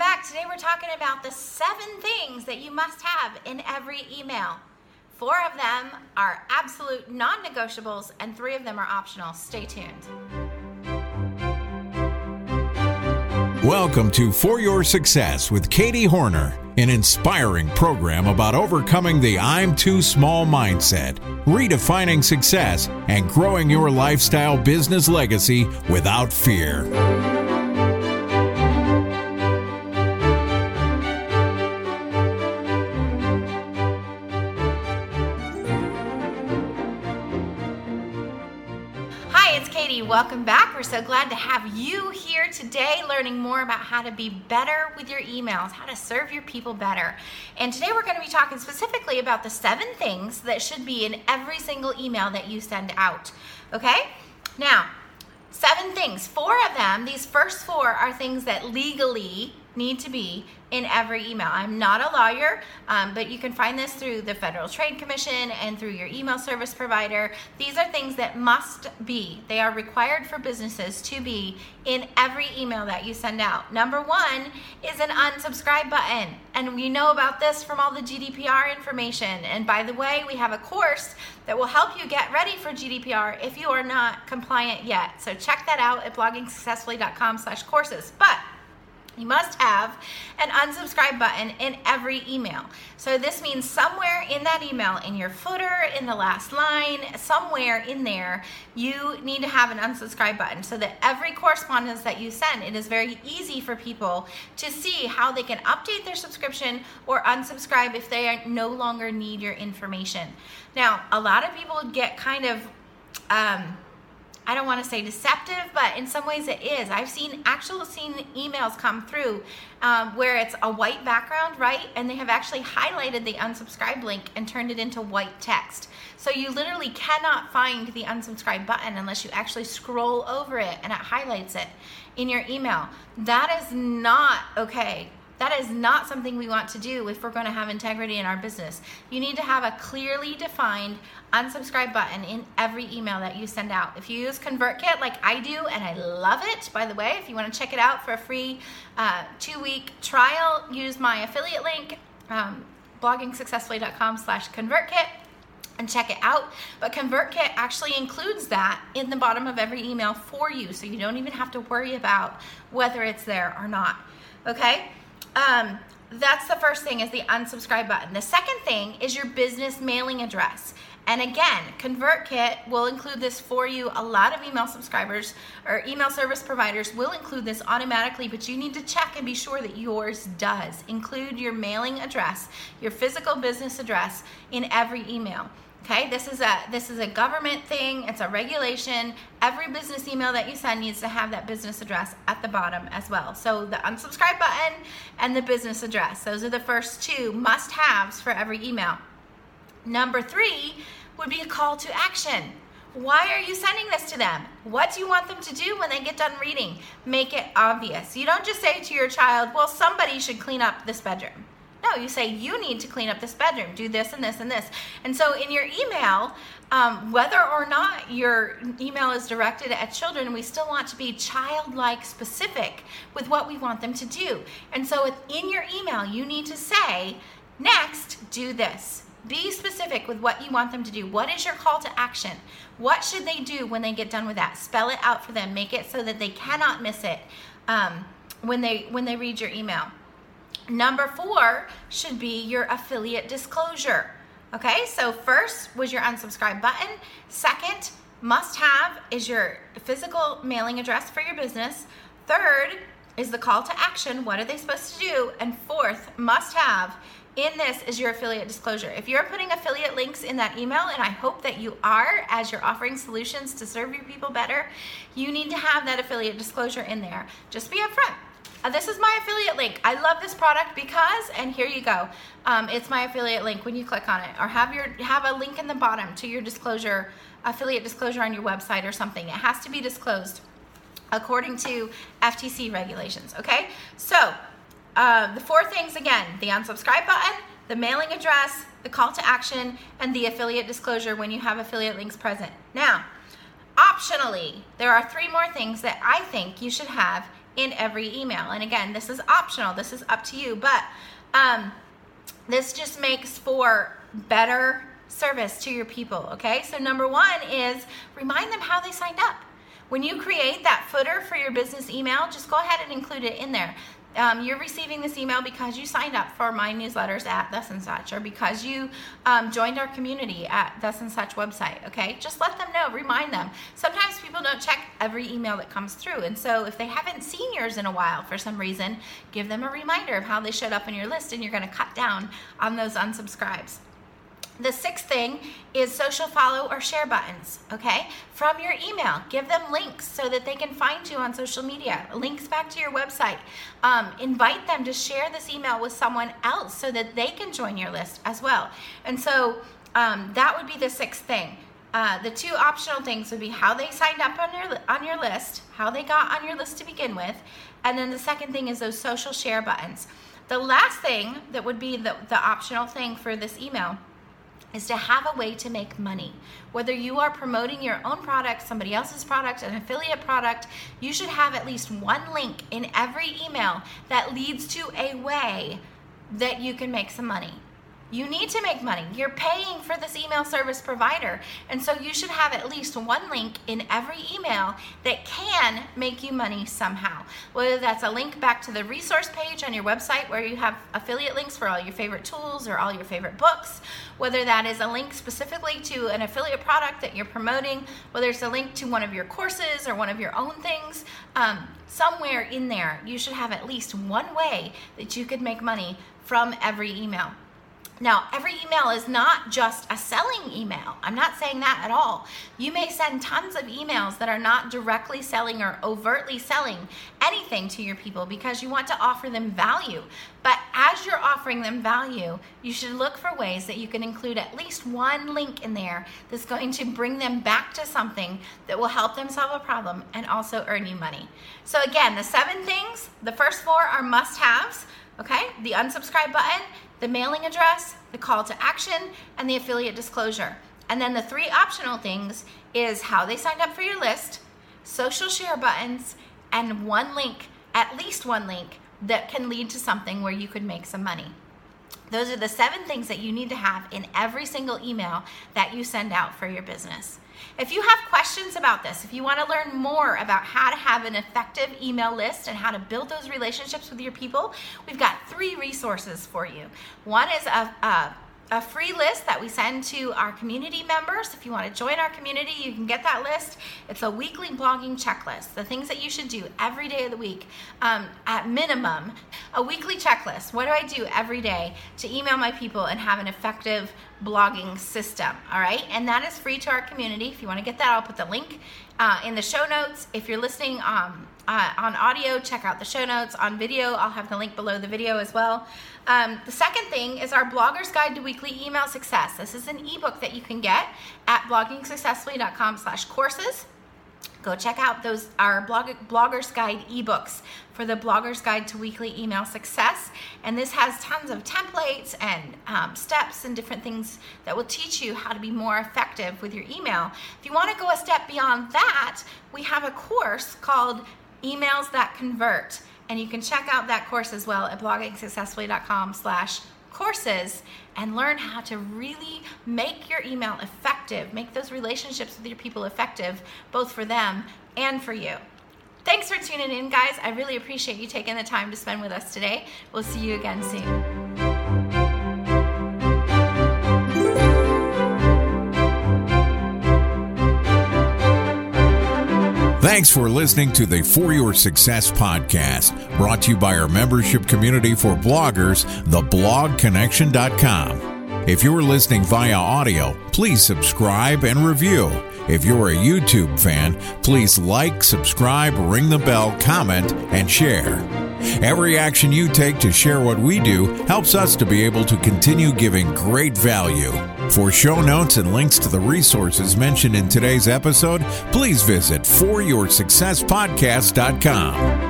back. Today we're talking about the seven things that you must have in every email. Four of them are absolute non negotiables, and three of them are optional. Stay tuned. Welcome to For Your Success with Katie Hornor, an inspiring program about overcoming the I'm too small mindset, redefining success, and growing your lifestyle business legacy without fear. Welcome back. We're so glad to have you here today learning more about how to be better with your emails, how to serve your people better. And today we're going to be talking specifically about the seven things that should be in every single email that you send out. Okay? Now, seven things. Four of them, these first four, are things that legally need to be in every email. I'm not a lawyer, um, but you can find this through the Federal Trade Commission and through your email service provider. These are things that must be, they are required for businesses to be in every email that you send out. Number one is an unsubscribe button. And we know about this from all the GDPR information. And by the way, we have a course that will help you get ready for GDPR if you are not compliant yet. So check that out at bloggingsuccessfully.com slash courses. But you must have an unsubscribe button in every email. So this means somewhere in that email, in your footer, in the last line, somewhere in there, you need to have an unsubscribe button so that every correspondence that you send, it is very easy for people to see how they can update their subscription or unsubscribe if they no longer need your information. Now, a lot of people get kind of um, I don't want to say deceptive, but in some ways it is. I've seen actual seen emails come through um, where it's a white background, right? And they have actually highlighted the unsubscribe link and turned it into white text. So you literally cannot find the unsubscribe button unless you actually scroll over it and it highlights it in your email. That is not okay. That is not something we want to do if we're going to have integrity in our business. You need to have a clearly defined unsubscribe button in every email that you send out. If you use ConvertKit like I do, and I love it, by the way, if you want to check it out for a free uh, two week trial, use my affiliate link, um, bloggingsuccessfully.com slash ConvertKit and check it out. But ConvertKit actually includes that in the bottom of every email for you, so you don't even have to worry about whether it's there or not. Okay? Um, that's the first thing is the unsubscribe button. The second thing is your business mailing address. And again, ConvertKit will include this for you. A lot of email subscribers or email service providers will include this automatically, but you need to check and be sure that yours does. Include your mailing address, your physical business address in every email. Okay, this is a this is a government thing. It's a regulation. Every business email that you send needs to have that business address at the bottom as well. So the unsubscribe button and the business address. Those are the first two must-haves for every email. Number 3 would be a call to action. Why are you sending this to them? What do you want them to do when they get done reading? Make it obvious. You don't just say to your child, "Well, somebody should clean up this bedroom." No, you say you need to clean up this bedroom, do this and this and this. And so in your email, um, whether or not your email is directed at children, we still want to be childlike specific with what we want them to do. And so in your email, you need to say, next, do this. Be specific with what you want them to do. What is your call to action? What should they do when they get done with that? Spell it out for them. Make it so that they cannot miss it um, when they when they read your email. Number four should be your affiliate disclosure. Okay, so first was your unsubscribe button. Second, must have is your physical mailing address for your business. Third is the call to action. What are they supposed to do? And fourth, must have in this is your affiliate disclosure. If you're putting affiliate links in that email, and I hope that you are as you're offering solutions to serve your people better, you need to have that affiliate disclosure in there. Just be upfront. Uh, this is my affiliate link. I love this product because, and here you go. Um, it's my affiliate link when you click on it, or have your have a link in the bottom to your disclosure, affiliate disclosure on your website or something. It has to be disclosed according to FTC regulations. Okay, so uh, the four things again: the unsubscribe button, the mailing address, the call to action, and the affiliate disclosure when you have affiliate links present. Now, optionally, there are three more things that I think you should have in every email. And again, this is optional. This is up to you, but um, this just makes for better service to your people. Okay, so number one is remind them how they signed up. When you create that footer for your business email, just go ahead and include it in there. Um, you're receiving this email because you signed up for my newsletters at thus and such, or because you um, joined our community at thus and such website. Okay, just let them know, remind them. Sometimes people don't check every email that comes through, and so if they haven't seen yours in a while for some reason, give them a reminder of how they showed up in your list, and you're going to cut down on those unsubscribes. The sixth thing is social follow or share buttons, okay? From your email, give them links so that they can find you on social media, links back to your website. Um, invite them to share this email with someone else so that they can join your list as well. And so um, that would be the sixth thing. Uh, the two optional things would be how they signed up on your on your list, how they got on your list to begin with, and then the second thing is those social share buttons. The last thing that would be the, the optional thing for this email is to have a way to make money. Whether you are promoting your own product, somebody else's product, an affiliate product, you should have at least one link in every email that leads to a way that you can make some money. You need to make money. You're paying for this email service provider. And so you should have at least one link in every email that can make you money somehow. Whether that's a link back to the resource page on your website where you have affiliate links for all your favorite tools or all your favorite books, whether that is a link specifically to an affiliate product that you're promoting, whether it's a link to one of your courses or one of your own things. Um, somewhere in there, you should have at least one way that you could make money from every email. Now, every email is not just a selling email. I'm not saying that at all. You may send tons of emails that are not directly selling or overtly selling anything to your people because you want to offer them value. But as you're offering them value, you should look for ways that you can include at least one link in there that's going to bring them back to something that will help them solve a problem and also earn you money. So, again, the seven things, the first four are must haves. Okay, the unsubscribe button, the mailing address, the call to action, and the affiliate disclosure. And then the three optional things is how they signed up for your list, social share buttons, and one link, at least one link, that can lead to something where you could make some money. Those are the seven things that you need to have in every single email that you send out for your business. If you have questions about this, if you want to learn more about how to have an effective email list and how to build those relationships with your people, we've got three resources for you. One is a, a a free list that we send to our community members. If you want to join our community, you can get that list. It's a weekly blogging checklist, the things that you should do every day of the week, um, at minimum. A weekly checklist. What do I do every day to email my people and have an effective blogging system? All right, and that is free to our community. If you want to get that, I'll put the link uh, in the show notes. If you're listening um, uh, on audio, check out the show notes. On video, I'll have the link below the video as well. Um, the second thing is our Blogger's Guide to Weekly Email Success. This is an ebook that you can get at bloggingsuccessfully.com slash courses. Go check out those our blog, Blogger's Guide ebooks for the Blogger's Guide to Weekly Email Success. And this has tons of templates and um, steps and different things that will teach you how to be more effective with your email. If you want to go a step beyond that, we have a course called Emails That Convert. And you can check out that course as well at bloggingsuccessfully.com slash courses and learn how to really make your email effective, make those relationships with your people effective, both for them and for you. Thanks for tuning in, guys. I really appreciate you taking the time to spend with us today. We'll see you again soon. Thanks for listening to the For Your Success podcast, brought to you by our membership community for bloggers, theblogconnection.com. If you're listening via audio, please subscribe and review. If you're a YouTube fan, please like, subscribe, ring the bell, comment, and share. Every action you take to share what we do helps us to be able to continue giving great value. For show notes and links to the resources mentioned in today's episode, please visit foryoursuccesspodcast.com.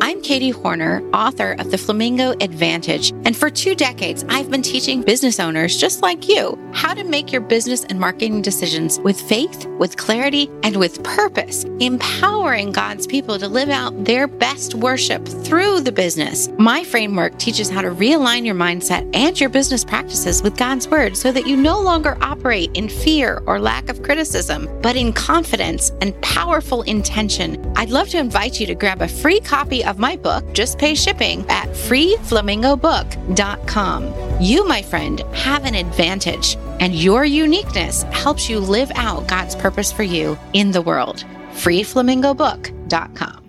I'm Katie Hornor, author of The Flamingo Advantage. And for two decades, I've been teaching business owners just like you how to make your business and marketing decisions with faith, with clarity, and with purpose, empowering God's people to live out their best worship through the business. My framework teaches how to realign your mindset and your business practices with God's word so that you no longer operate in fear or lack of criticism, but in confidence and powerful intention. I'd love to invite you to grab a free copy of my book, Just Pay Shipping, at freeflamingobook.com. You, my friend, have an advantage, and your uniqueness helps you live out God's purpose for you in the world. freeflamingobook.com.